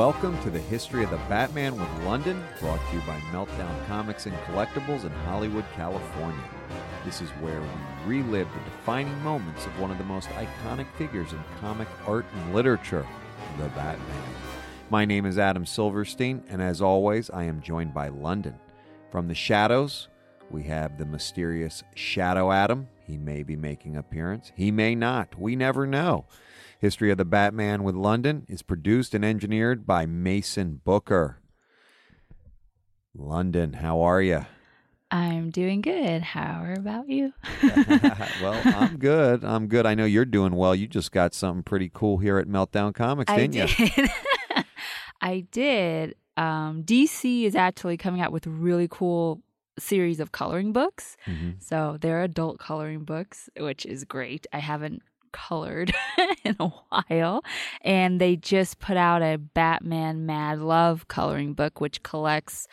Welcome to the History of the Batman with Londyn, brought to you by Meltdown Comics and Collectibles in Hollywood, California. This is where we relive the defining moments of one of the most iconic figures in comic art and literature, the Batman. My name is Adam Silverstein, and as always, I am joined by Londyn. From the shadows, we have the mysterious Shadow Adam. He may be making an appearance. He may not. We never know. History of the Batman with Londyn is produced and engineered by Mason Booker. Londyn, how are you? I'm doing good. How are about you? well, I'm good. I'm good. I know you're doing well. You just got something pretty cool here at Meltdown Comics, didn't did. you? I did. Um, DC is actually coming out with really cool series of coloring books. Mhm. So they're adult coloring books, which is great. I haven't colored in a while. And they just put out a Batman Mad Love coloring book, which collects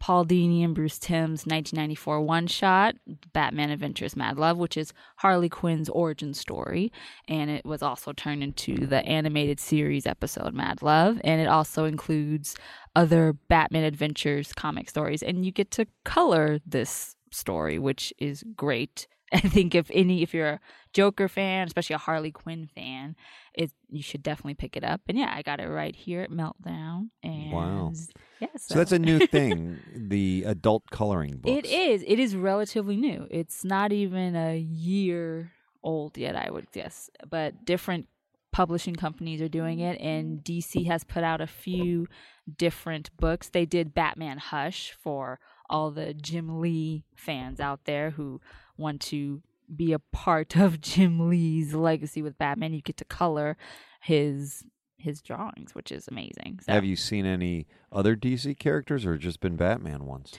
Paul Dini and Bruce Timm's 1994 one shot, Batman Adventures Mad Love, which is Harley Quinn's origin story. And it was also turned into the animated series episode Mad Love. And it also includes other Batman Adventures comic stories. And you get to color this story, which is great. I think if any, if you're a Joker fan, especially a Harley Quinn fan, it you should definitely pick it up. And yeah, I got it right here at Meltdown. And Wow. yeah, So that's a new thing, the adult coloring books. it is. It is relatively new. It's not even a year old yet, I would guess. But different publishing companies are doing it, and DC has put out a few different books. They did Batman Hush for all the Jim Lee fans out there who want to be a part of Jim Lee's legacy with Batman. You get to color his his drawings, which is amazing. So. Have you seen any other DC characters or just been Batman ones?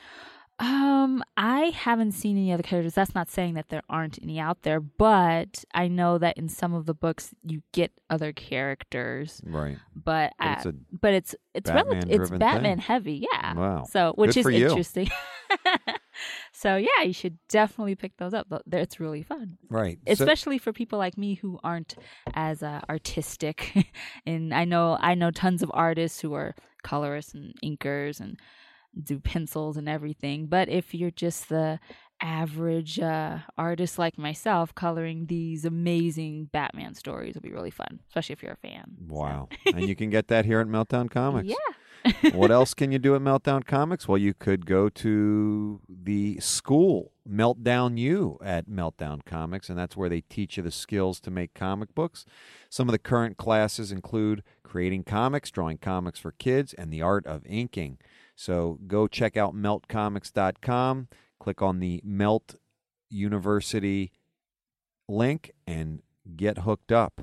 Um, I haven't seen any other characters. That's not saying that there aren't any out there, but I know that in some of the books you get other characters. Right. But But it's but it's it's rel- it's thing. heavy, yeah. Wow. So which Good is interesting. so yeah, you should definitely pick those up. It's really fun, right. So- especially for people like me who aren't as uh, artistic. and I know I know tons of artists who are colorists and inkers and do pencils and everything. But if you're just the average uh, artist like myself, coloring these amazing Batman stories will be really fun, especially if you're a fan. So- wow. and you can get that here at Meltdown Comics. Yeah. What else can you do at Meltdown Comics? Well, you could go to the school, Meltdown U, at Meltdown Comics, and that's where they teach you the skills to make comic books. Some of the current classes include creating comics, drawing comics for kids, and the art of inking. So go check out meltcomics.com, click on the Melt University link, and get hooked up.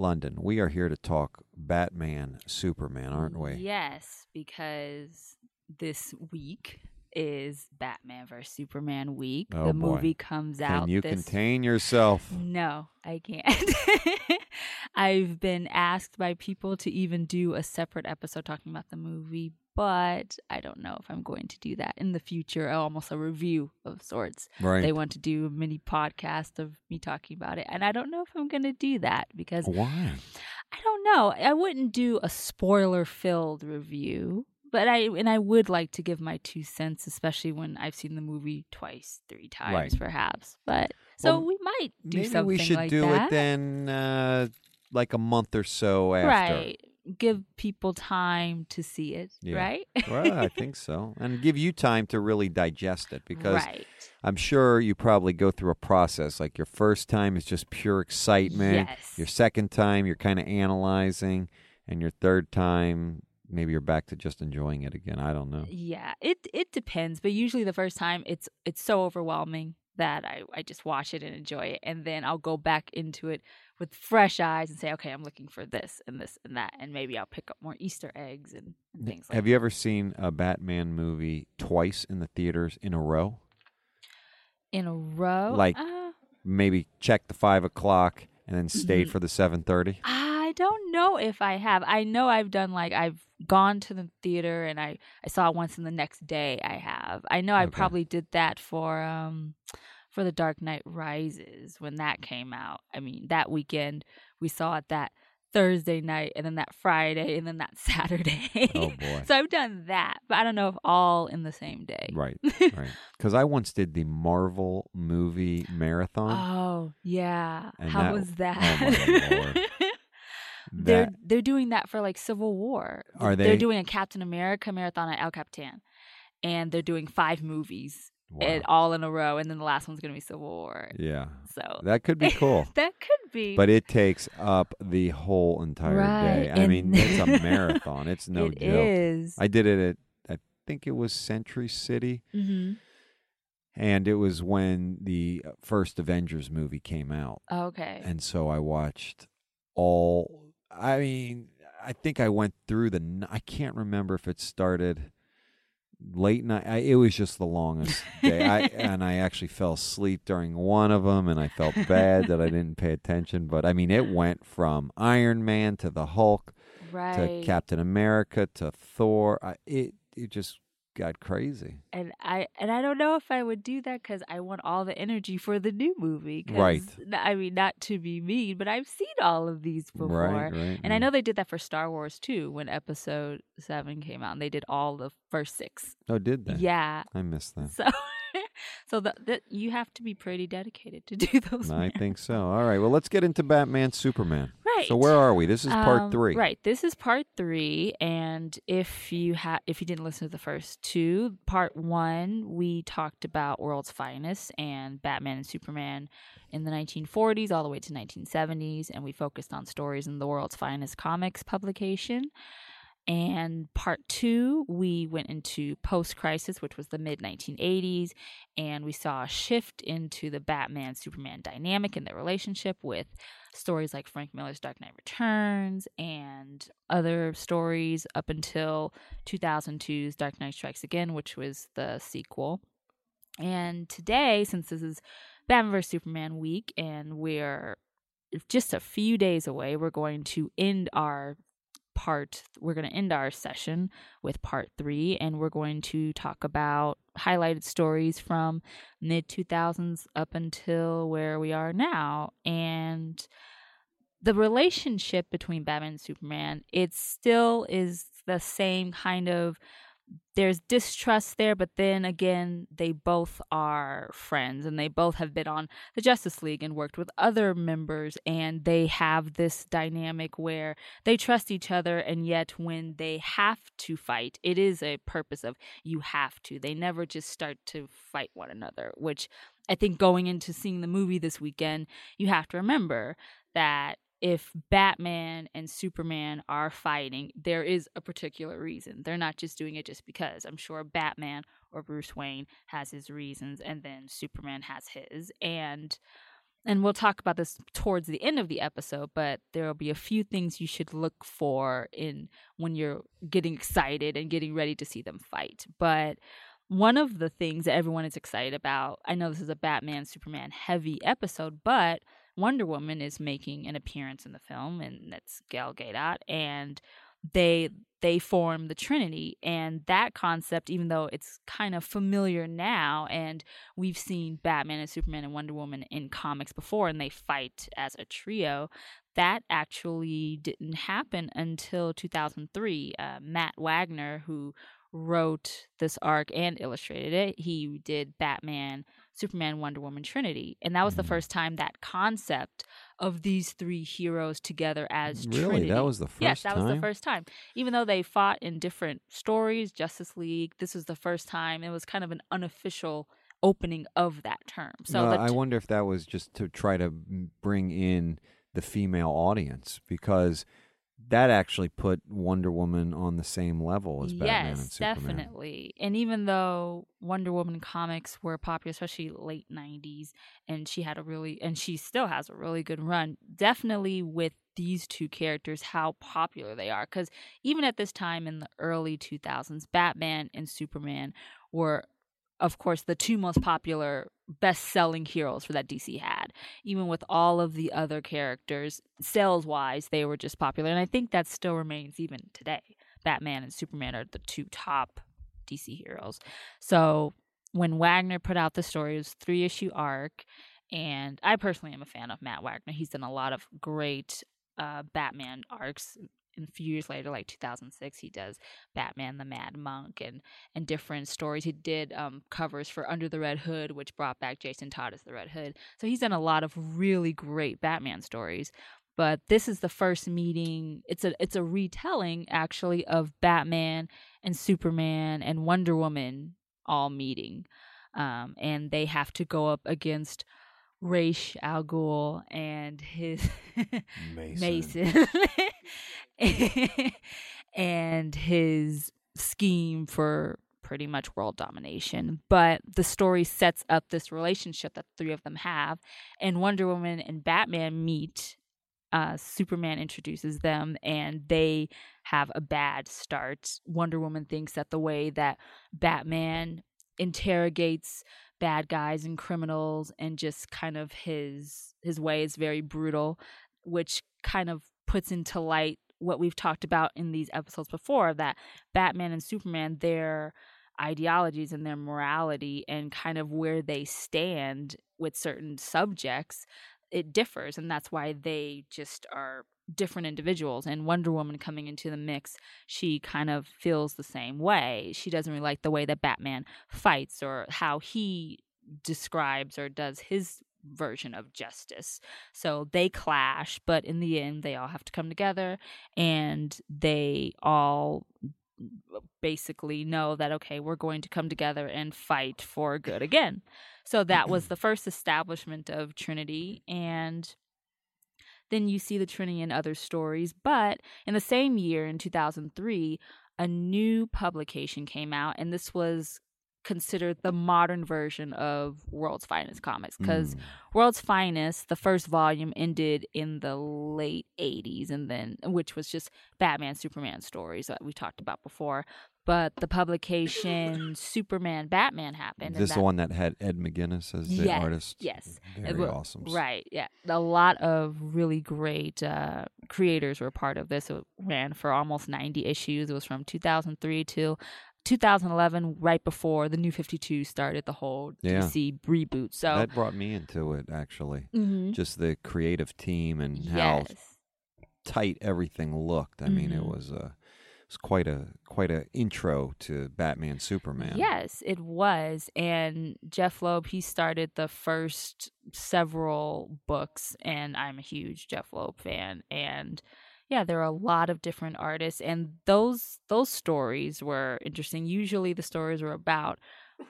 Londyn, we are here to talk Batman, Superman, aren't we? Yes, because this week is Batman vs Superman week. Oh, the boy. movie comes out. Can you this contain yourself? No, I can't. I've been asked by people to even do a separate episode talking about the movie, but I don't know if I'm going to do that in the future. Oh, almost a review of sorts. Right. They want to do a mini podcast of me talking about it, and I don't know if I'm going to do that because Why? I don't know. I wouldn't do a spoiler filled review, but I and I would like to give my two cents, especially when I've seen the movie twice, three times, Right. perhaps. But so Well, we might do Maybe something we should like do that. it then, uh, like a month or so after. Right. Give people time to see it. Yeah. Right. well, I think so, and give you time to really digest it because right. I'm sure you probably go through a process. Like your first time is just pure excitement. Yes. Your second time, you're kind of analyzing, and your third time, maybe you're back to just enjoying it again. I don't know. Yeah, it it depends, but usually the first time it's it's so overwhelming that I I just watch it and enjoy it, and then I'll go back into it with fresh eyes and say, okay, I'm looking for this and this and that, and maybe I'll pick up more Easter eggs and, and things like. Have you ever seen a Batman movie twice in the theaters in a row? in a row? Like- uh, Maybe check the five o'clock and then stayed Mhm. for the seven thirty. I don't know if I have. I know I've done like I've gone to the theater and I I saw it once and the next day I have. I know I Okay. probably did that for um for the Dark Knight Rises when that came out. I mean, that weekend we saw it that Thursday night and then that Friday and then that Saturday. Oh boy. so I've done that, but I don't know if all in the same day. Right, right. Because I once did the Marvel movie marathon. Oh, yeah. How that- was oh that? they're they're doing that for like Civil War. Are they? They're doing a Captain America marathon at El Capitan. And they're doing five movies wow. and all in a row and then the last one's going to be Civil War. yeah, So that could be cool. that could be but it takes up the whole entire Right, day. I and- mean, it's a marathon. It's no It joke. is. I did it at I think it was Century City, hmm and it was when the first Avengers movie came out, Okay. and so I watched all. I mean, I think I went through the. I can't remember if it started late night. I, it was just the longest day. I and I actually fell asleep during one of them, and I felt bad that I didn't pay attention. But I mean, it went from Iron Man to the Hulk right. to Captain America to Thor. I, it it just got crazy. and I and I don't know if I would do that because I want all the energy for the new movie. Right. I mean, not to be mean, but I've seen all of these before. Right, right. And I know they did that for Star Wars too when Episode Seven came out, and they did all the first six. Oh, did they? Yeah, I missed that. so so that that you have to be pretty dedicated to do those. I think so. All right. Well, let's get into Batman Superman. Right. So where are we? This is part Um, three. Right. This is part three, and if you ha- if you didn't listen to the first two, part one we talked about World's Finest and Batman and Superman in the 1940s all the way to 1970s, and we focused on stories in the World's Finest comics publication. And part two, we went into post crisis, which was the mid 1980s, and we saw a shift into the Batman Superman dynamic and their relationship with stories like Frank Miller's Dark Knight Returns and other stories up until 2002's Dark Knight Strikes Again, which was the sequel. And today, since this is Batman vs. Superman week and we're just a few days away, we're going to end our part we're going to end our session with part 3 and we're going to talk about highlighted stories from mid 2000s up until where we are now. And the relationship between Batman and Superman it still is the same kind of there's distrust there but then again they both are friends and they both have been on the Justice League and worked with other members and they have this dynamic where they trust each other and yet when they have to fight it is a purpose of you have to. They never just start to fight one another which i think going into seeing the movie this weekend you have to remember that if batman and superman are fighting there is a particular reason. They're not just doing it just because. I'm sure batman or bruce wayne has his reasons and then superman has his. And and we'll talk about this towards the end of the episode but there will be a few things you should look for in when you're getting excited and getting ready to see them fight. But one of the things that everyone is excited about i know this is a batman superman heavy episode but wonder woman is making an appearance in the film and that's gal gadot and they they form the trinity and that concept even though it's kind of familiar now and we've seen batman and superman and wonder woman in comics before and they fight as a trio that actually didn't happen until 2003 uh, matt wagner who wrote this arc and illustrated it he did batman superman wonder woman trinity and that was the Mhm. first time that concept of these three heroes together as Really? trinity That was the first yes that was the time? first time even though they fought in different stories justice league this was the first time it was kind of an unofficial opening of that term so No, the I t- wonder if that was just to try to bring in the female audience because that actually put Wonder Woman on the same level as Batman and yes, Superman. definitely. And even though Wonder Woman comics were popular, especially late '90s, and she had a really, and she still has a really good run. Definitely with these two characters, how popular they are. Because even at this time in the early 2000s, Batman and Superman were, of course, the two most popular, best-selling heroes for that DC had. Even with all of the other characters, sales-wise, they were just popular, and I think that still remains even today. Batman and Superman are the two top DC heroes. So when Wagner put out the story, it was three issue arc, and I personally am a fan of Matt Wagner. He's done a lot of great uh, Batman arcs. And a few years later, like 2006, he does Batman the Mad Monk and and different stories. He did um, covers for Under the Red Hood, which brought back Jason Todd as the Red Hood. So he's done a lot of really great Batman stories. But this is the first meeting. It's a it's a retelling actually of Batman and Superman and Wonder Woman all meeting, um, and they have to go up against Ra's al Ghul and his Mason. Mason and his scheme for pretty much world domination. But the story sets up this relationship that the three of them have, and Wonder Woman and Batman meet. Uh, Superman introduces them, and they have a bad start. Wonder Woman thinks that the way that Batman interrogates bad guys and criminals and just kind of his his way is very brutal which kind of puts into light what we've talked about in these episodes before that Batman and Superman their ideologies and their morality and kind of where they stand with certain subjects it differs and that's why they just are different individuals and Wonder Woman coming into the mix she kind of feels the same way. She doesn't really like the way that Batman fights or how he describes or does his version of justice. So they clash but in the end they all have to come together and they all basically know that okay we're going to come together and fight for good again. So that was the first establishment of trinity and then you see the Trinity in other stories. But in the same year, in 2003, a new publication came out, and this was considered the modern version of World's Finest Comics because Mm. World's Finest, the first volume ended in the late 80s, and then which was just Batman, Superman stories that we talked about before. But the publication Superman, Batman happened. This is that- the one that had Ed McGuinness as the Yes, artist. yes. Very well, awesome. Right. Yeah. A lot of really great uh, creators were part of this. It ran for almost 90 issues. It was from 2003 to 2011, right before the New 52 started the whole Yeah. DC reboot. So, That brought me into it actually. Mhm. Just the creative team and how tight everything looked. I mean, it Mhm. was a it was quite a quite a intro to Batman Superman. Yes, it was. And Jeph Loeb, he started the first several books, and I'm a huge Jeph Loeb fan. And yeah, there are a lot of different artists, and those those stories were interesting. Usually, the stories were about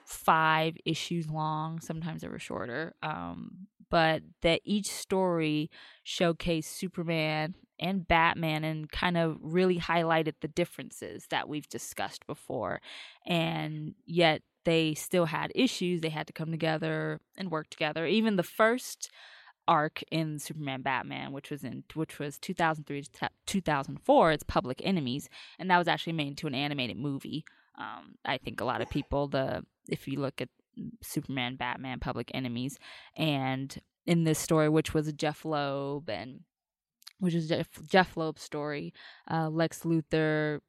five issues long. Sometimes they were shorter. Um, but that each story showcased Superman and Batman and kind of really highlighted the differences that we've discussed before. And yet they still had issues. They had to come together and work together. Even the first arc in Superman Batman, which was in which was 2003 to 2004, it's Public Enemies, and that was actually made into an animated movie. Um, I think a lot of people the if you look at Superman, Batman, Public Enemies, and in this story, which was Jeph Loeb and which is Jeph, Jeph Loeb's story, uh, Lex Luthor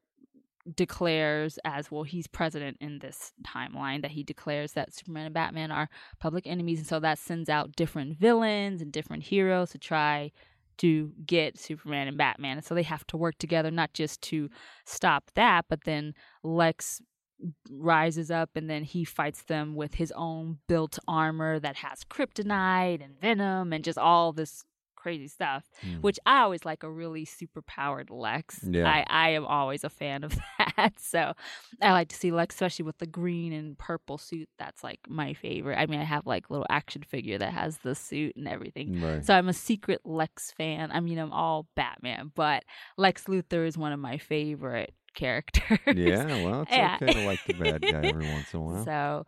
declares as well he's president in this timeline that he declares that Superman and Batman are public enemies and so that sends out different villains and different heroes to try to get Superman and Batman and so they have to work together not just to stop that but then Lex rises up and then he fights them with his own built armor that has kryptonite and venom and just all this crazy stuff Mm. which I always like a really super powered Lex. Yeah. I, I am always a fan of that. So I like to see Lex, especially with the green and purple suit. That's like my favorite. I mean, I have like little action figure that has the suit and everything. Right. So I'm a secret Lex fan. I mean, I'm all Batman, but Lex Luthor is one of my favorite characters. yeah, well, it's Yeah. okay to like the bad guy every once in a while. So,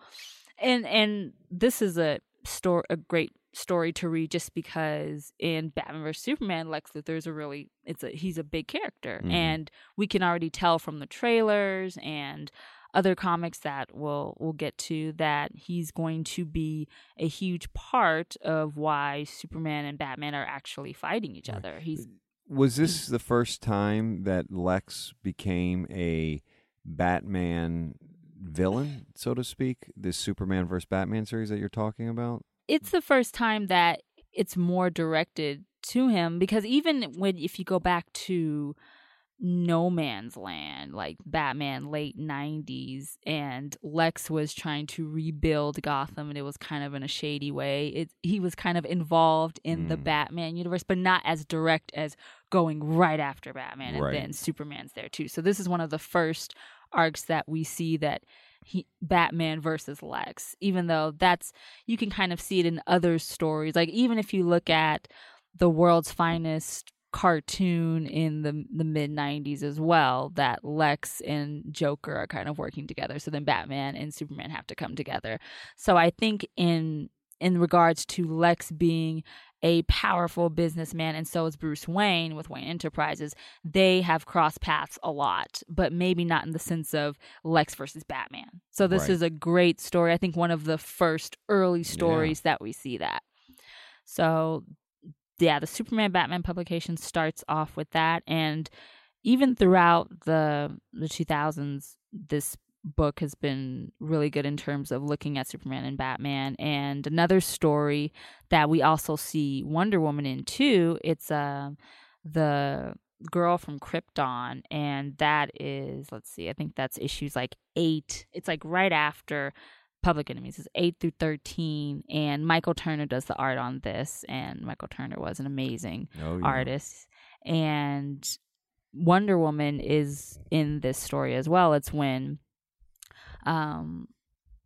and and this is a story, a great story to read, just because in Batman vs Superman, Lex Luthor is a really it's a he's a big character, Mhm. and we can already tell from the trailers and other comics that we'll we'll get to that he's going to be a huge part of why Superman and Batman are actually fighting each other. He's Was hmm. this the first time that Lex became a Batman villain, so to speak? This Superman versus Batman series that you're talking about? it's the first time that it's more directed to him because even when if you go back to no man's land like batman late 90s and lex was trying to rebuild gotham and it was kind of in a shady way it, he was kind of involved in mm. the batman universe but not as direct as going right after batman and right. then superman's there too so this is one of the first arcs that we see that he, Batman versus Lex, even though that's you can kind of see it in other stories. Like even if you look at the world's finest cartoon in the the mid 90s as well that Lex and Joker are kind of working together. So then Batman and Superman have to come together. So I think in in regards to Lex being a powerful businessman and so is Bruce Wayne with Wayne Enterprises they have crossed paths a lot but maybe not in the sense of Lex versus Batman. So this right. is a great story. I think one of the first early stories yeah. that we see that. So yeah, the Superman Batman publication starts off with that, and even throughout the the 2000s, this book has been really good in terms of looking at Superman and Batman. And another story that we also see Wonder Woman in too. It's uh, the girl from Krypton, and that is let's see, I think that's issues like eight. It's like right after Public Enemies is 8 through 13 and Michael Turner does the art on this and Michael Turner was an amazing oh, yeah. artist and Wonder Woman is in this story as well it's when um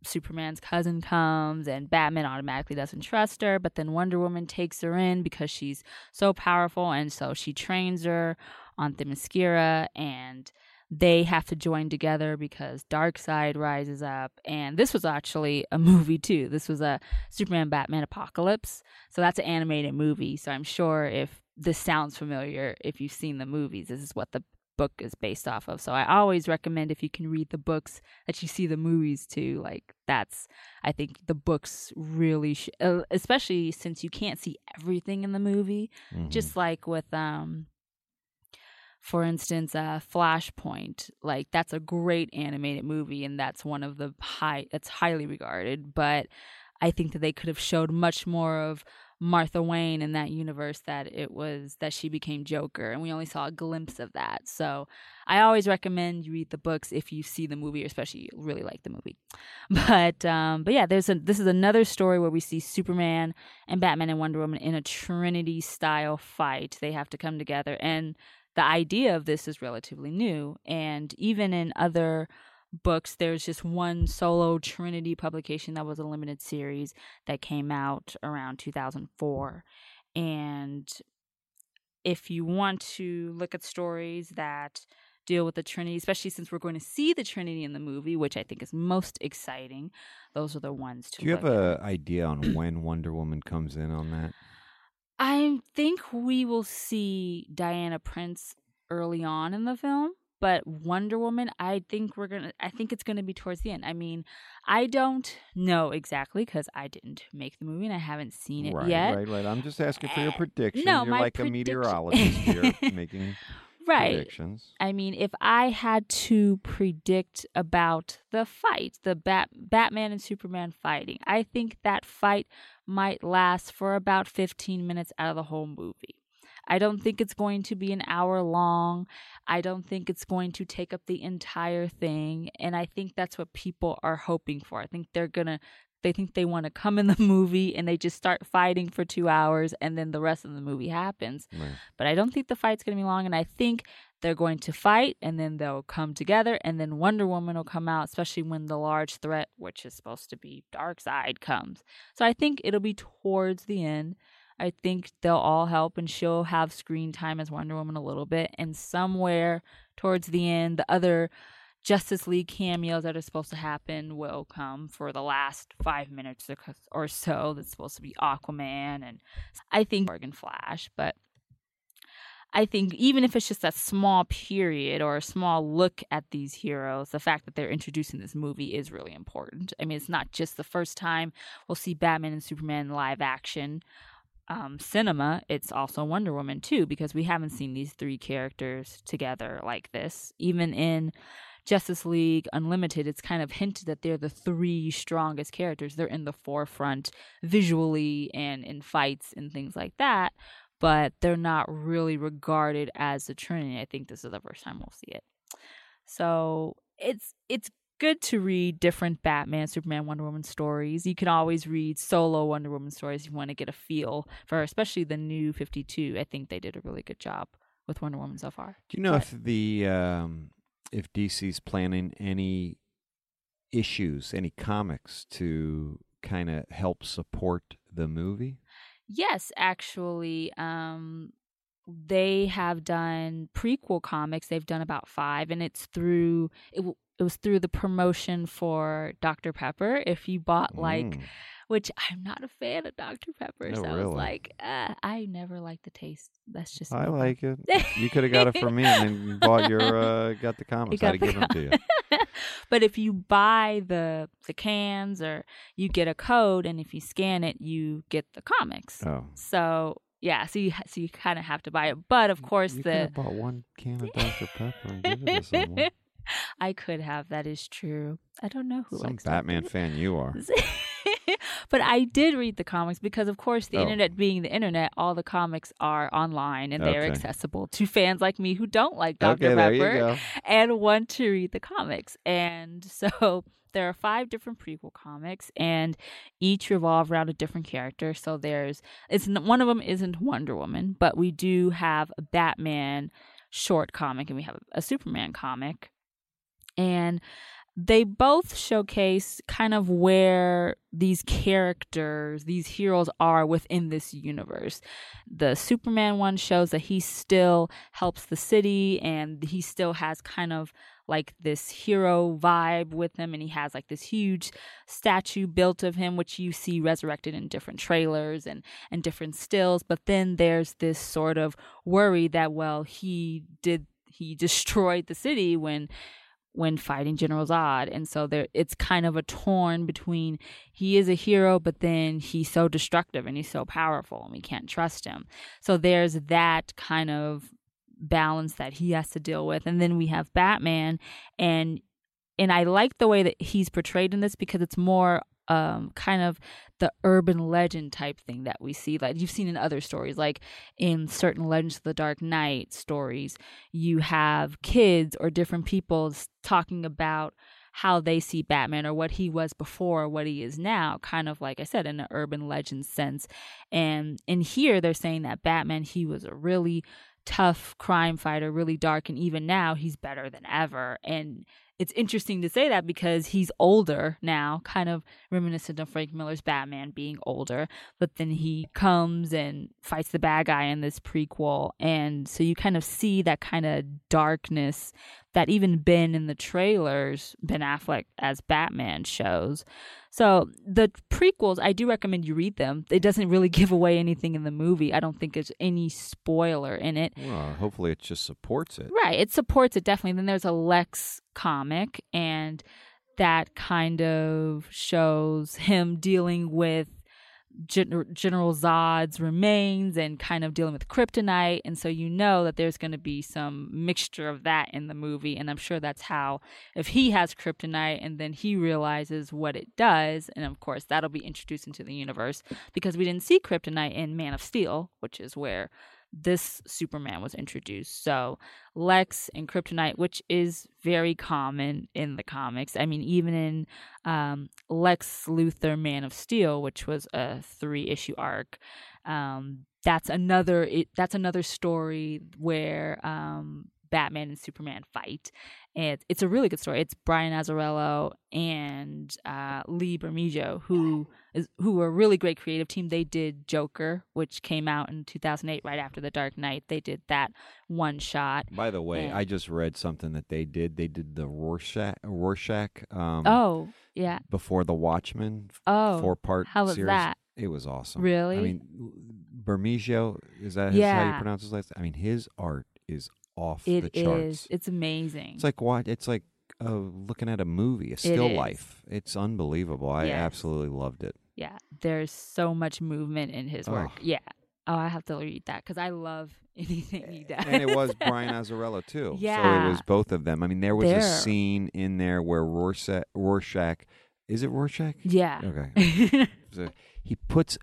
Superman's cousin comes and Batman automatically doesn't trust her, but then Wonder Woman takes her in because she's so powerful and so she trains her on Themyscira and they have to join together because Darkseid rises up. And this was actually a movie too. This was a Superman Batman Apocalypse. So that's an animated movie. So I'm sure if this sounds familiar, if you've seen the movies, this is what the book is based off of. So I always recommend if you can read the books that you see the movies too. Like that's I think the books really sh- uh, especially since you can't see everything in the movie. Mm-hmm. Just like with um for instance, uh, Flashpoint, like that's a great animated movie, and that's one of the high that's highly regarded. But I think that they could have showed much more of Martha Wayne in that universe that it was that she became Joker, and we only saw a glimpse of that. So I always recommend you read the books if you see the movie, or especially you really like the movie. But um, but yeah, there's a this is another story where we see Superman and Batman and Wonder Woman in a Trinity style fight. They have to come together and the idea of this is relatively new. And even in other books, there's just one solo Trinity publication that was a limited series that came out around 2004. And if you want to look at stories that deal with the Trinity, especially since we're going to see the Trinity in the movie, which I think is most exciting. Those are the ones to. Do you have an idea on when Wonder Woman comes in on that? I think we will see Diana Prince early on in the film, but Wonder Woman, I think we're gonna. I think it's gonna be towards the end. I mean, I don't know exactly because I didn't make the movie and I haven't seen it right, yet. Right, right, I'm just asking for your eh, prediction. No, You're like prediction. a meteorologist here, making right. predictions. I mean, if I had to predict about the fight, the Bat- Batman and Superman fighting, I think that fight might last for about 15 minutes out of the whole movie. I don't think it's going to be an hour long. I don't think it's going to take up the entire thing. And I think that's what people are hoping for. I think they're going to they think they want to come in the movie and they just start fighting for two hours and then the rest of the movie happens. Right. But I don't think the fight's going to be long. And I think they're going to fight and then they'll come together and then Wonder Woman will come out, especially when the large threat, which is supposed to be Darkseid, comes. So I think it'll be towards the end. I think they'll all help and she'll have screen time as Wonder Woman a little bit. And somewhere towards the end, the other Justice League cameos that are supposed to happen will come for the last five minutes or so. That's supposed to be Aquaman and I think Morgan Flash, but I think even if it's just a small period or a small look at these heroes, the fact that they're introducing this movie is really important. I mean, it's not just the first time we'll see Batman and Superman live action um, cinema, it's also Wonder Woman too, because we haven't seen these three characters together like this. Even in Justice League Unlimited, it's kind of hinted that they're the three strongest characters. They're in the forefront visually and in fights and things like that. but they're not really regarded as the Trinity. I think this is the first time we'll see it. So it's it's good to read different Batman, Superman, Wonder Woman stories. You can always read solo Wonder Woman stories if you want to get a feel for, especially the new Fifty Two. I think they did a really good job with Wonder Woman so far. Do you know But- if the um, if DC's planning any issues, any comics to kind of help support the movie? Yes, actually, um, they have done prequel comics. They've done about five, and it's through it. It was through the promotion for Dr Pepper. If you bought like, Mm. Which I'm not a fan of Dr Pepper, Oh, so I was like, uh, I never like the taste. That's just I me. like it. You could have got it for me and then bought your uh, got the comics. got I'd the give them to you. but if you buy the the cans or you get a code, and if you scan it, you get the comics. Oh, So yeah, so you so you kind of have to buy it. But of course, you could the bought one can of Dr Pepper and give it to someone. I could have. That is true. I don't know who Some Batman fan you are. But I did read the comics because, of course, the Oh. internet being the internet, all the comics are online and they are accessible to fans like me who don't like Dr. Okay, Pepper and want to read the comics. And so there are five different prequel comics, and each revolve around a different character. So there's it's one of them isn't Wonder Woman, but we do have a Batman short comic, and we have a Superman comic, and they both showcase kind of where these characters, these heroes are within this universe. The Superman one shows that he still helps the city and he still has kind of like this hero vibe with him and he has like this huge statue built of him which you see resurrected in different trailers and and different stills but then there's this sort of worry that well he did he destroyed the city when when fighting General Zod. And so there it's kind of a torn between he is a hero, but then he's so destructive and he's so powerful and we can't trust him. So there's that kind of balance that he has to deal with. And then we have Batman and and I like the way that he's portrayed in this because it's more um kind of the urban legend type thing that we see like you've seen in other stories like in certain legends of the dark knight stories you have kids or different people talking about how they see Batman or what he was before, what he is now, kind of like I said, in an urban legend sense. And in here, they're saying that Batman, he was a really tough crime fighter, really dark, and even now he's better than ever. And it's interesting to say that because he's older now, kind of reminiscent of Frank Miller's Batman being older. But then he comes and fights the bad guy in this prequel. And so you kind of see that kind of darkness that even Ben in the trailers, Ben Affleck as Batman shows. So the prequels, I do recommend you read them. It doesn't really give away anything in the movie. I don't think there's any spoiler in it. Well, hopefully it just supports it. Right. It supports it definitely. Then there's a Lex comic, and that kind of shows him dealing with Gen- General Zod's remains and kind of dealing with kryptonite. And so you know that there's going to be some mixture of that in the movie. And I'm sure that's how, if he has kryptonite and then he realizes what it does, and of course that'll be introduced into the universe because we didn't see kryptonite in Man of Steel, which is where this Superman was introduced. So Lex and Kryptonite, which is very common in the comics. I mean, even in um, Lex Luthor Man of Steel, which was a three issue arc, um, that's another it, that's another story where um, Batman and Superman fight. And it's a really good story. It's Brian Azzarello and uh, Lee Bermejo who is who were a really great creative team. They did Joker, which came out in 2008, right after The Dark Knight. They did that one shot. By the way, Yeah. I just read something that they did. They did the Rorschach, Rorschach um, Oh, yeah. before the Watchmen Oh, four part how was series. that? It was awesome. Really? I mean, Bermejo, is that his, how you pronounce his last name? I mean, his art is off It the charts. is. It's amazing. It's like what? It's like uh, looking at a movie, a still is. life. It's unbelievable. I Yes. absolutely loved it. Yeah. There's so much movement in his work. Oh. Yeah. Oh, I have to read that because I love anything he does. and it was Brian Azzarello too. So it was both of them. I mean, there was a scene in there where Rorschach, Rorschach is it Rorschach? yeah. Okay. So he puts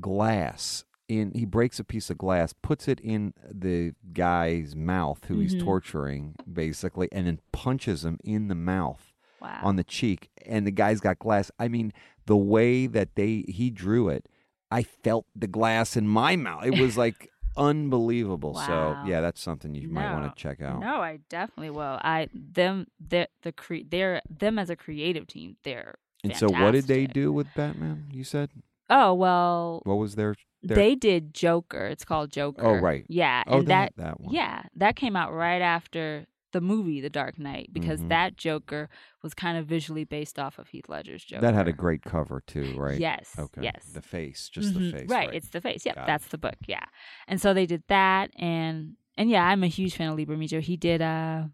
glass in he breaks a piece of glass, puts it in the guy's mouth who he's Mhm. torturing basically and then punches him in the mouth Wow. on the cheek and the guy's got glass. I mean, the way that they he drew it, I felt the glass in my mouth. It was like unbelievable. So, yeah, that's something you might want to check out. No, I definitely will. I them the the cre- they're them as a creative team. They're and so what did they do with Batman? You said? Oh well, What was their They're- they did Joker. It's called Joker. Oh, right. Yeah, Oh, and that that one. yeah that came out right after the movie The Dark Knight because Mhm. that Joker was kind of visually based off of Heath Ledger's Joker. That had a great cover too, right? Yes. Okay. Yes. The face, just Mhm. the face. Right, it's the face. Yep, Got it. that's the book. Yeah, and so they did that, and and yeah, I'm a huge fan of Lee Bermejo. He did uh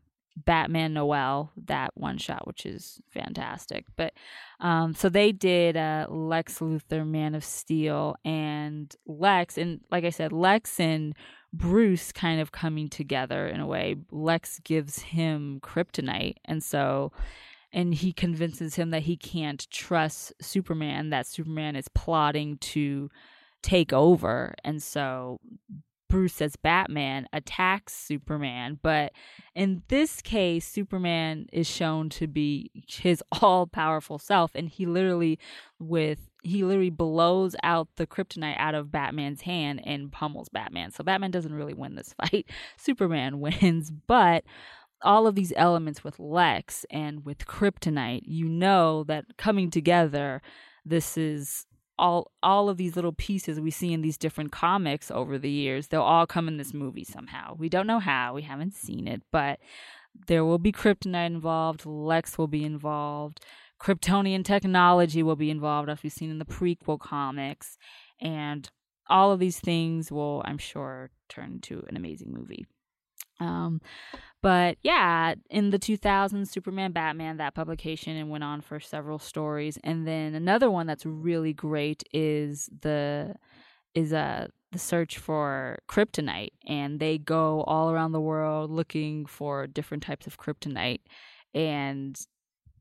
Batman Noel, that one shot, which is fantastic. But um, so they did uh Lex Luthor, Man of Steel, and Lex, and like I said, Lex and Bruce kind of coming together in a way. Lex gives him kryptonite, and so and he convinces him that he can't trust Superman, that Superman is plotting to take over. And so Bruce as Batman attacks Superman, but in this case, Superman is shown to be his all powerful self, and he literally with he literally blows out the kryptonite out of Batman's hand and pummels Batman. So Batman doesn't really win this fight. Superman wins, but all of these elements with Lex and with kryptonite, you know that coming together, this is all all of these little pieces we see in these different comics over the years they'll all come in this movie somehow. We don't know how. We haven't seen it. But there will be kryptonite involved. Lex will be involved kryptonian technology will be involved as we've seen in the prequel comics and all of these things will i'm sure turn into an amazing movie um but yeah, in the 2000s, Superman Batman, that publication, and went on for several stories. And then another one that's really great is the is a the search for kryptonite, and they go all around the world looking for different types of kryptonite. And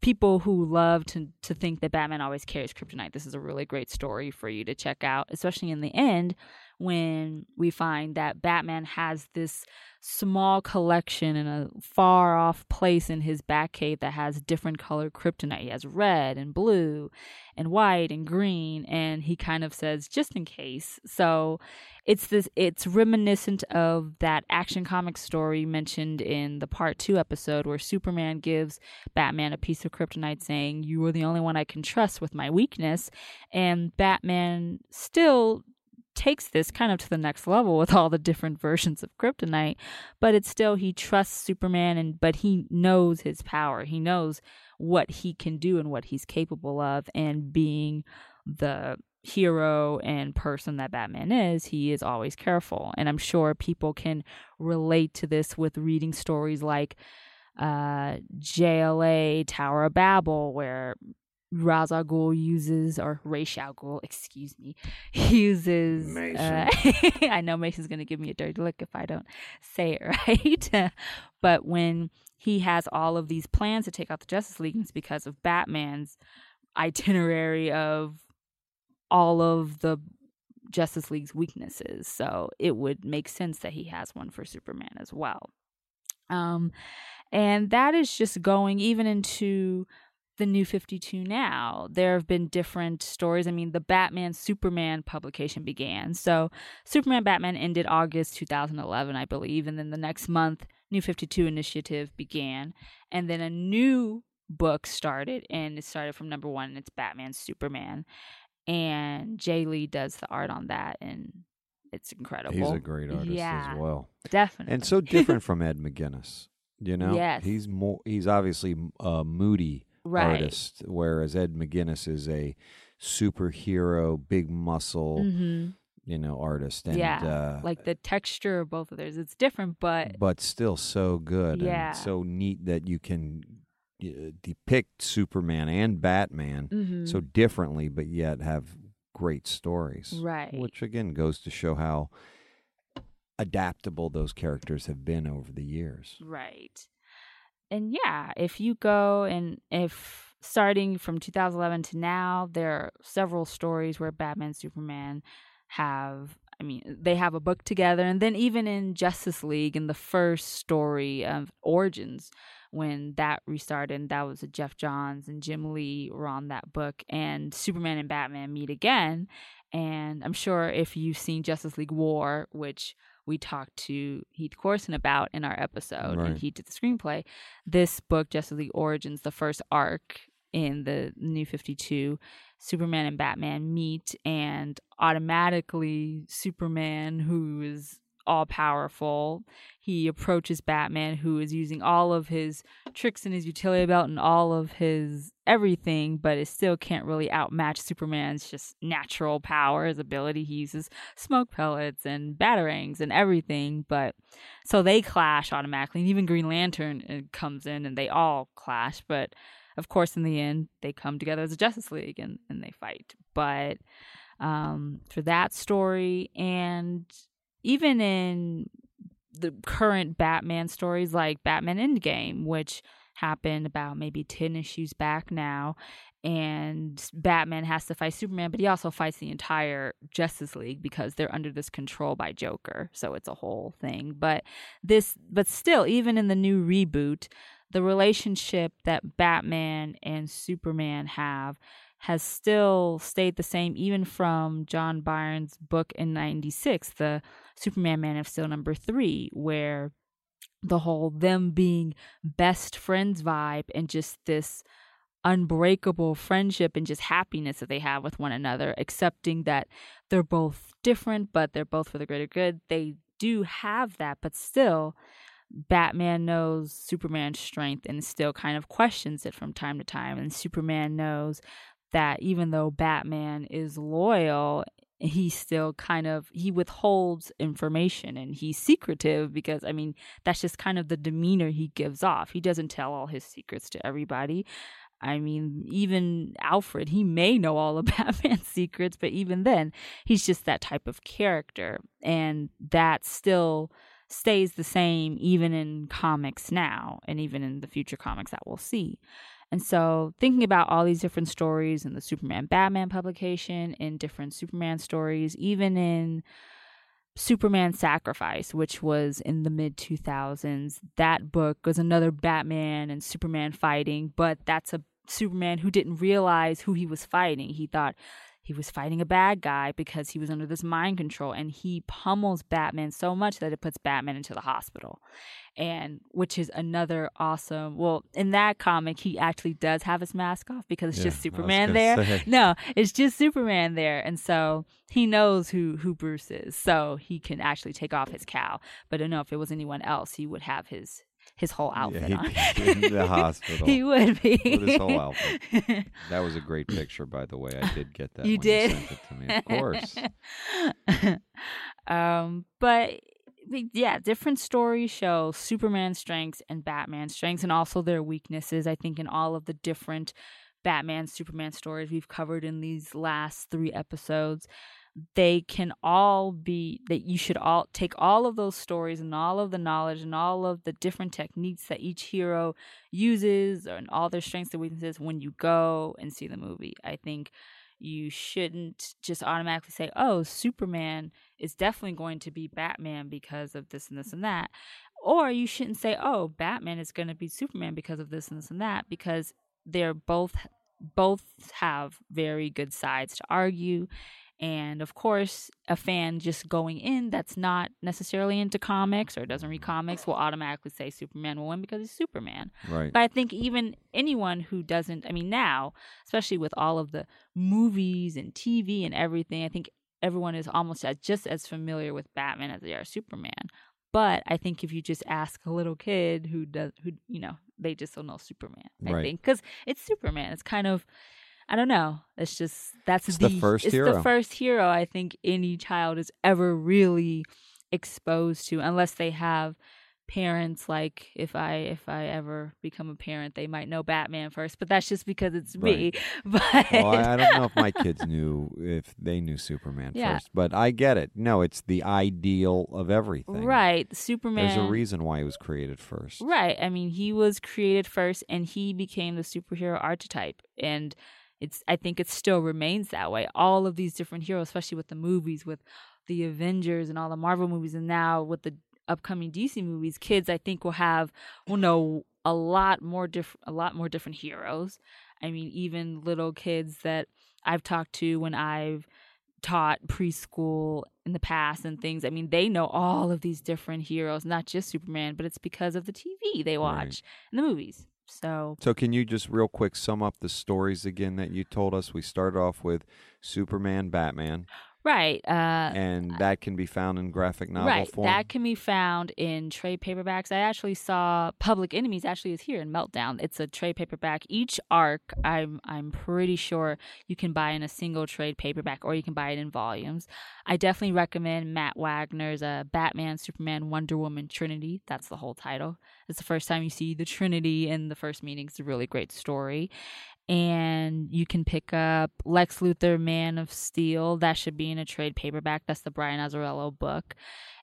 people who love to to think that Batman always carries kryptonite, this is a really great story for you to check out, especially in the end when we find that Batman has this small collection in a far off place in his Batcave that has different colored kryptonite. He has red and blue and white and green and he kind of says just in case. So it's this it's reminiscent of that action comic story mentioned in the part 2 episode where Superman gives Batman a piece of kryptonite saying you are the only one I can trust with my weakness and Batman still takes this kind of to the next level with all the different versions of kryptonite but it's still he trusts superman and but he knows his power. He knows what he can do and what he's capable of. And being the hero and person that batman is he is always careful. And i'm sure people can relate to this with reading stories like uh jla tower of babel where Ra's al Ghul uses, or Ra's al Ghul, excuse me, uses. Uh, I know Mason's going to give me a dirty look if I don't say it right. but when he has all of these plans to take out the Justice League, it's because of Batman's itinerary of all of the Justice League's weaknesses. So it would make sense that he has one for Superman as well. Um, and that is just going even into the new 52 now there have been different stories i mean the batman superman publication began so superman batman ended august 2011 i believe and then the next month new 52 initiative began and then a new book started and it started from number one and it's batman superman and Jae Lee does the art on that and it's incredible He's a great artist yeah, as well. definitely And so different from Ed McGuinness. You know? Yes. He's more he's obviously a moody right artist, whereas Ed McGuinness is a superhero, big muscle, hmm you know, artist. And Yeah, uh like the texture of both of theirs it's different but but still so good Yeah. and so neat that you can uh, depict Superman and Batman mhm. so differently, but yet have great stories. right Which again goes to show how adaptable those characters have been over the years. Right. And yeah, if you go and if starting from 2011 to now, there are several stories where Batman, and Superman have I mean, they have a book together. And then even in Justice League, in the first story of Origins, when that restarted, that was Geoff Johns and Jim Lee were on that book, and Superman and Batman meet again. And I'm sure if you've seen Justice League War, which we talked to Heath Corson about in our episode, Right. and he did the screenplay. This book, Justice League Origins, the first arc in the New 52, Superman and Batman meet, and automatically Superman, who is all powerful, he approaches Batman, who is using all of his tricks in his utility belt and all of his everything, but it still can't really outmatch Superman's just natural power, his ability. He uses smoke pellets and batarangs and everything, but so they clash automatically. And even Green Lantern uh, comes in and they all clash, but of course, in the end, they come together as a Justice League and, and they fight. But um, for that story, and even in the current Batman stories like Batman Endgame, which happened about maybe 10 issues back now, and Batman has to fight Superman, but he also fights the entire Justice League because they're under this control by Joker. So it's a whole thing. But this, but still, even in the new reboot, the relationship that Batman and Superman have has still stayed the same, even from John Byrne's book in 96, the Superman Man of Steel number three, where the whole them being best friends vibe and just this unbreakable friendship and just happiness that they have with one another, accepting that they're both different, but they're both for the greater good. They do have that, but still, Batman knows Superman's strength and still kind of questions it from time to time. And Superman knows that even though Batman is loyal, he still kind of he withholds information and he's secretive because I mean that's just kind of the demeanor he gives off. He doesn't tell all his secrets to everybody. I mean, even Alfred, he may know all of Batman's secrets, but even then, he's just that type of character. And that still stays the same even in comics now and even in the future comics that we'll see. And so, thinking about all these different stories in the Superman Batman publication, in different Superman stories, even in Superman Sacrifice, which was in the mid 2000s, that book was another Batman and Superman fighting, but that's a Superman who didn't realize who he was fighting. He thought he was fighting a bad guy because he was under this mind control and he pummels Batman so much that it puts Batman into the hospital. And which is another awesome. Well, in that comic, he actually does have his mask off because it's Yeah, just Superman there. say. No, it's just Superman there. And so he knows who, who Bruce is. So he can actually take off his cowl. But I don't know if it was anyone else, he would have his his whole outfit Yeah, on. he'd be in the hospital he would be. with his whole outfit. That was a great picture, by the way. I did get that. You did? You sent it to me, of course. um, but but yeah, different stories show Superman's strengths and Batman's strengths, and also their weaknesses. I think in all of the different Batman, Superman stories we've covered in these last three episodes, they can all be that you should all take all of those stories and all of the knowledge and all of the different techniques that each hero uses and all their strengths and weaknesses when you go and see the movie. I think you shouldn't just automatically say, oh, Superman is definitely going to be Batman because of this and this and that. Or you shouldn't say, oh, Batman is going to be Superman because of this and this and that, because they're both both have very good sides to argue. And of course, a fan just going in that's not necessarily into comics or doesn't read comics will automatically say Superman will win because he's Superman. Right. But I think even anyone who doesn't, I mean, now, especially with all of the movies and TV and everything, I think everyone is almost as, just as familiar with Batman as they are Superman. But I think if you just ask a little kid who does, who you know, they just don't know Superman. I Right. think because it's Superman. It's kind of, I don't know. It's just that's It's the first it's hero. the first hero I think any child is ever really exposed to, unless they have parents like if i if i ever become a parent they might know batman first but that's just because it's me but well, I, I don't know if my kids knew if they knew Superman Yeah. first, but I get it. No, it's the ideal of everything. right superman There's a reason why he was created first. right i mean he was created first and he became the superhero archetype and it's i think it still remains that way all of these different heroes especially with the movies with the Avengers and all the Marvel movies, and now with the upcoming DC movies, kids I think will have will know a lot more different a lot more different heroes. I mean, even little kids that I've talked to when I've taught preschool in the past and things. I mean, they know all of these different heroes, not just Superman, but it's because of the TV they watch Right. and the movies. So, So, can you just real quick sum up the stories again that you told us? We started off with Superman, Batman, right. Uh, and that can be found in graphic novel right. form. That can be found in trade paperbacks. I actually saw Public Enemies actually is here in Meltdown. It's a trade paperback. Each arc, I'm I'm pretty sure you can buy in a single trade paperback or you can buy it in volumes. I definitely recommend Matt Wagner's uh, Batman, Superman, Wonder Woman, Trinity. That's the whole title. It's the first time you see the Trinity in the first meeting. It's a really great story. And you can pick up Lex Luthor, Man of Steel. That should be in a trade paperback. That's the Brian Azzarello book.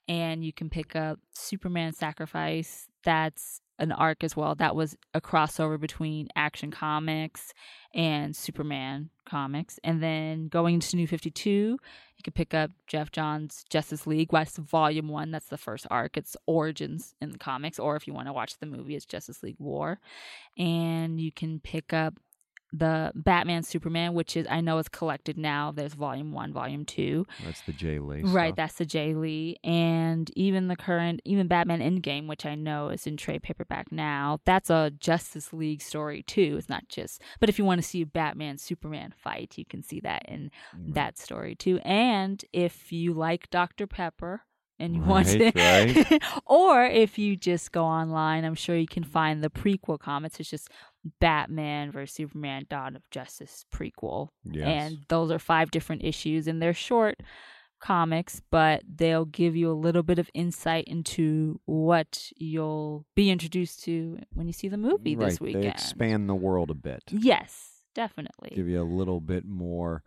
And you can pick up Superman Sacrifice. That's an arc as well. That was a crossover between Action Comics and Superman comics. And then going into New 52, you can pick up Geoff Johns' Justice League. West Volume 1, that's the first arc. It's Origins in the comics. Or if you want to watch the movie, it's Justice League War. And you can pick up the Batman Superman, which is I know is collected now. There's volume one, volume two. That's the Jae Lee. Right, stuff. that's the Jae Lee. And even the current even Batman Endgame, which I know is in trade paperback now, that's a Justice League story too. It's not just but if you want to see a Batman Superman fight, you can see that in Right. that story too. And if you like Dr. Pepper and you want Right, to right. or if you just go online, I'm sure you can find the prequel comics. It's just Batman versus Superman Dawn of Justice prequel. Yes. And those are five different issues and they're short comics, but they'll give you a little bit of insight into what you'll be introduced to when you see the movie right. this weekend. They expand the world a bit. Yes, definitely. give you a little bit more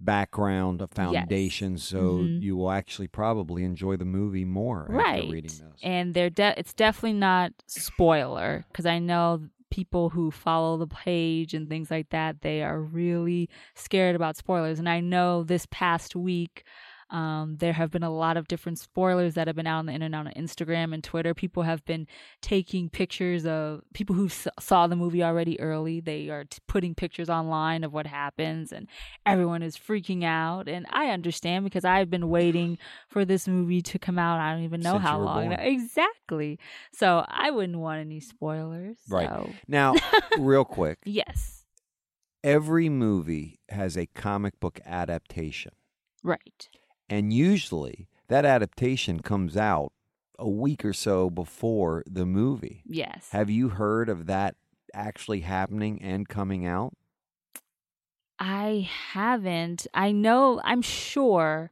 background, a foundation, so Mhm. you will actually probably enjoy the movie more right after reading this. and they're de- it's definitely not spoiler because i know people who follow the page and things like that they are really scared about spoilers. And i know this past week um, there have been a lot of different spoilers that have been out on the internet on Instagram and Twitter. People have been taking pictures of people who saw the movie already early. They are t- putting pictures online of what happens, and everyone is freaking out. And I understand because I've been waiting for this movie to come out. I don't even know Since how long. Exactly. So I wouldn't want any spoilers. Right. so- Now, real quick, Yes. every movie has a comic book adaptation. Right. And usually that adaptation comes out a week or so before the movie. Yes. Have you heard of that actually happening and coming out? I haven't. I know, I'm sure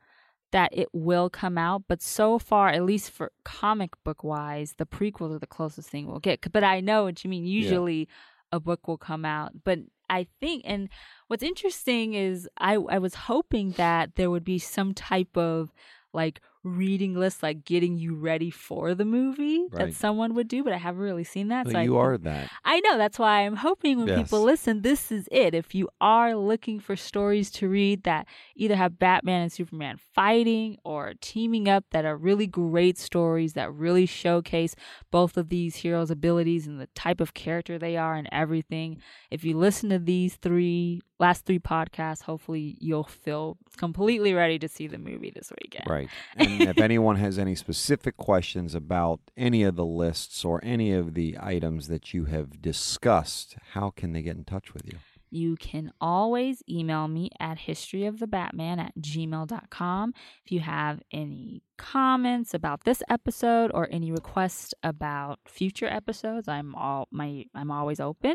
that it will come out, but so far, at least for comic book wise, the prequels are the closest thing we'll get. But I know what you mean. Usually a book will come out, but I think, and what's interesting is I, I was hoping that there would be some type of like reading list, like getting you ready for the movie Right. that someone would do, but I haven't really seen that. Well, so I you think- are that. I know. That's why I'm hoping when Yes. people listen, this is it. If you are looking for stories to read that either have Batman and Superman fighting or teaming up that are really great stories that really showcase both of these heroes' abilities and the type of character they are and everything, if you listen to these three last three podcasts, hopefully you'll feel completely ready to see the movie this weekend. Right. And if anyone has any specific questions about any of the lists or any of the items that you have discussed, how can they get in touch with you? You can always email me at historyofthebatman at gmail.com if you have any comments about this episode or any requests about future episodes. I'm all my I'm always open.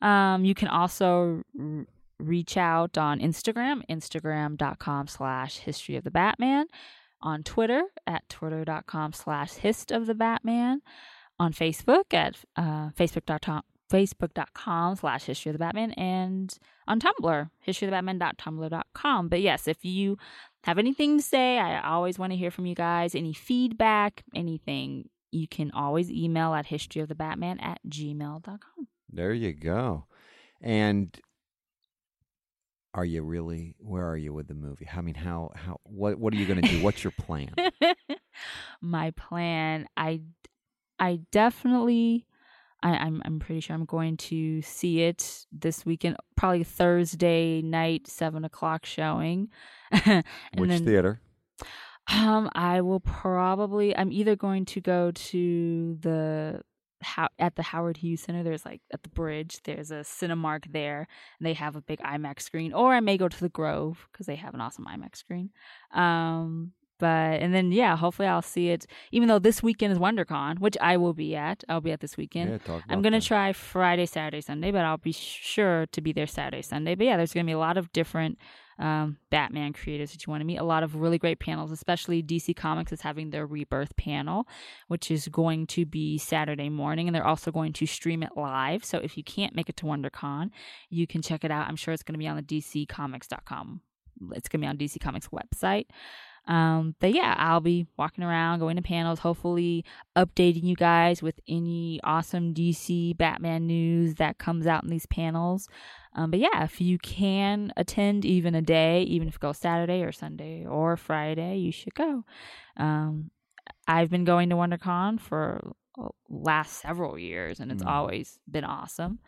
Um, you can also reach out on Instagram, instagram.com slash history of the Batman, on Twitter at twitter.com slash hist of the Batman, on Facebook at uh, facebook.com facebook.com slash history of the batman and on tumblr history of historyofthebatman.tumblr.com but yes if you have anything to say i always want to hear from you guys. Any feedback anything you can always email at historyofthebatman at gmail.com There you go. And are you really? Where are you with the movie? I mean, how how what what are you going to do? What's your plan? My plan, I, I definitely, I, I'm I'm pretty sure I'm going to see it this weekend. Probably Thursday night, seven o'clock showing. Which then, theater? Um, I will probably. I'm either going to go to the how at the Howard Hughes Center. There's like at the bridge. There's a Cinemark there, and they have a big IMAX screen. Or I may go to the Grove because they have an awesome IMAX screen. Um, but and then yeah, hopefully I'll see it. Even though this weekend is WonderCon, which I will be at. I'll be at this weekend. Yeah, I'm gonna that. try Friday, Saturday, Sunday, but I'll be sure to be there Saturday, Sunday. But yeah, there's gonna be a lot of different um, Batman creators that you want to meet. A lot of really great panels, especially DC Comics is having their Rebirth panel, which is going to be Saturday morning, and they're also going to stream it live. So if you can't make it to WonderCon, you can check it out. I'm sure it's going to be on the DCComics.com. It's going to be on DC Comics website. Um, but yeah, I'll be walking around, going to panels, hopefully updating you guys with any awesome DC Batman news that comes out in these panels. Um, but yeah, if you can attend even a day, even if it goes Saturday or Sunday or Friday, you should go. Um, I've been going to WonderCon for last several years, and it's Mm. always been awesome.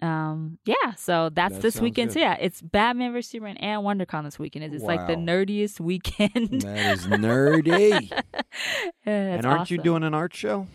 Um, yeah, so that's That this weekend. good. So yeah, it's Batman vs Superman and WonderCon this weekend. It's, it's like the nerdiest weekend. That is nerdy. and and aren't you doing an art show?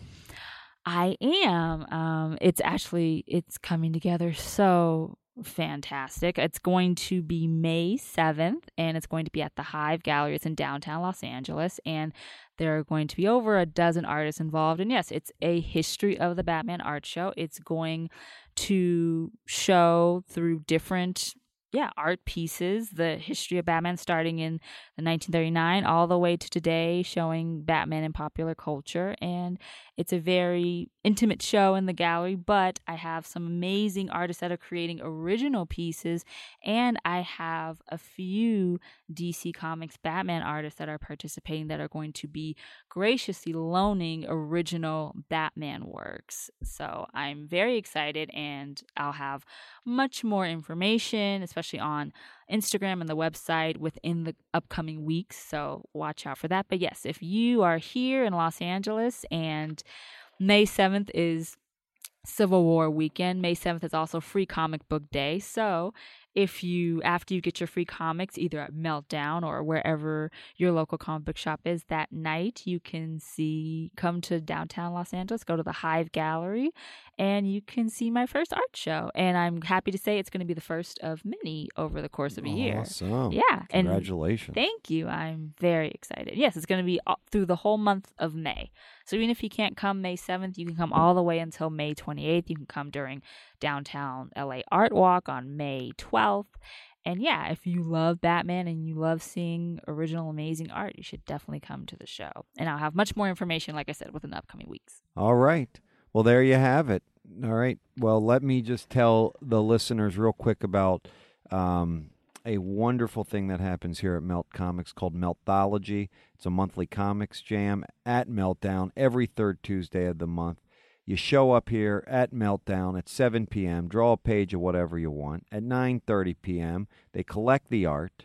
I am. Um, it's actually it's coming together so fantastic. It's going to be May seventh, and it's going to be at the Hive Gallery. It's in downtown Los Angeles, and there are going to be over a dozen artists involved. And yes, it's a history of the Batman art show. It's going to show through different yeah art pieces the history of batman starting in 1939 all the way to today showing batman in popular culture. And it's a very intimate show in the gallery but i have some amazing artists that are creating original pieces. And i have a few dc comics batman artists that are participating that are going to be graciously loaning original batman works. So i'm very excited and i'll have much more information, especially on Instagram and the website within the upcoming weeks. So watch out for that. But yes, if you are here in Los Angeles and May 7th is Civil War weekend, May 7th is also free comic book day. So if you, after you get your free comics, either at Meltdown or wherever your local comic book shop is that night, you can see, come to downtown Los Angeles, go to the Hive Gallery, and you can see my first art show. And I'm happy to say it's going to be the first of many over the course of a year. Awesome. Yeah, and Congratulations. Thank you. I'm very excited. Yes, it's going to be through the whole month of May. So even if you can't come May 7th, you can come all the way until May 28th. You can come during downtown LA Art Walk on May 12th. And yeah, if you love Batman and you love seeing original amazing art, you should definitely come to the show. And I'll have much more information, like I said, within the upcoming weeks. All right. Well, there you have it. All right. Well, let me just tell the listeners real quick about um, a wonderful thing that happens here at Melt Comics called Meltology. It's a monthly comics jam at Meltdown every third Tuesday of the month. You show up here at Meltdown at 7 p.m., draw a page of whatever you want. At 9:30 p.m., they collect the art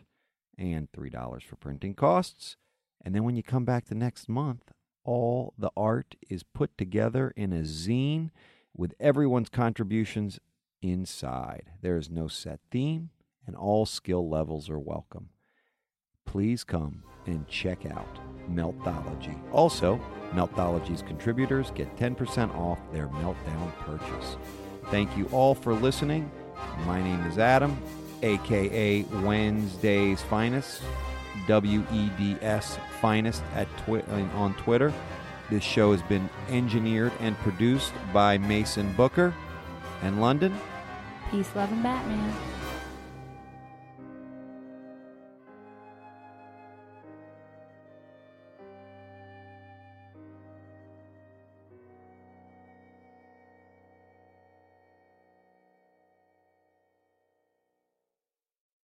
and $3 for printing costs. And then when you come back the next month, all the art is put together in a zine with everyone's contributions inside. There is no set theme, and all skill levels are welcome. Please come and check out Meltology. Also, Meltology's contributors get 10% off their Meltdown purchase. Thank you all for listening. My name is Adam, aka Wednesday's Finest, W E D S Finest at twi- uh, on Twitter. This show has been engineered and produced by Mason Booker and Londyn. Peace, love, and Batman.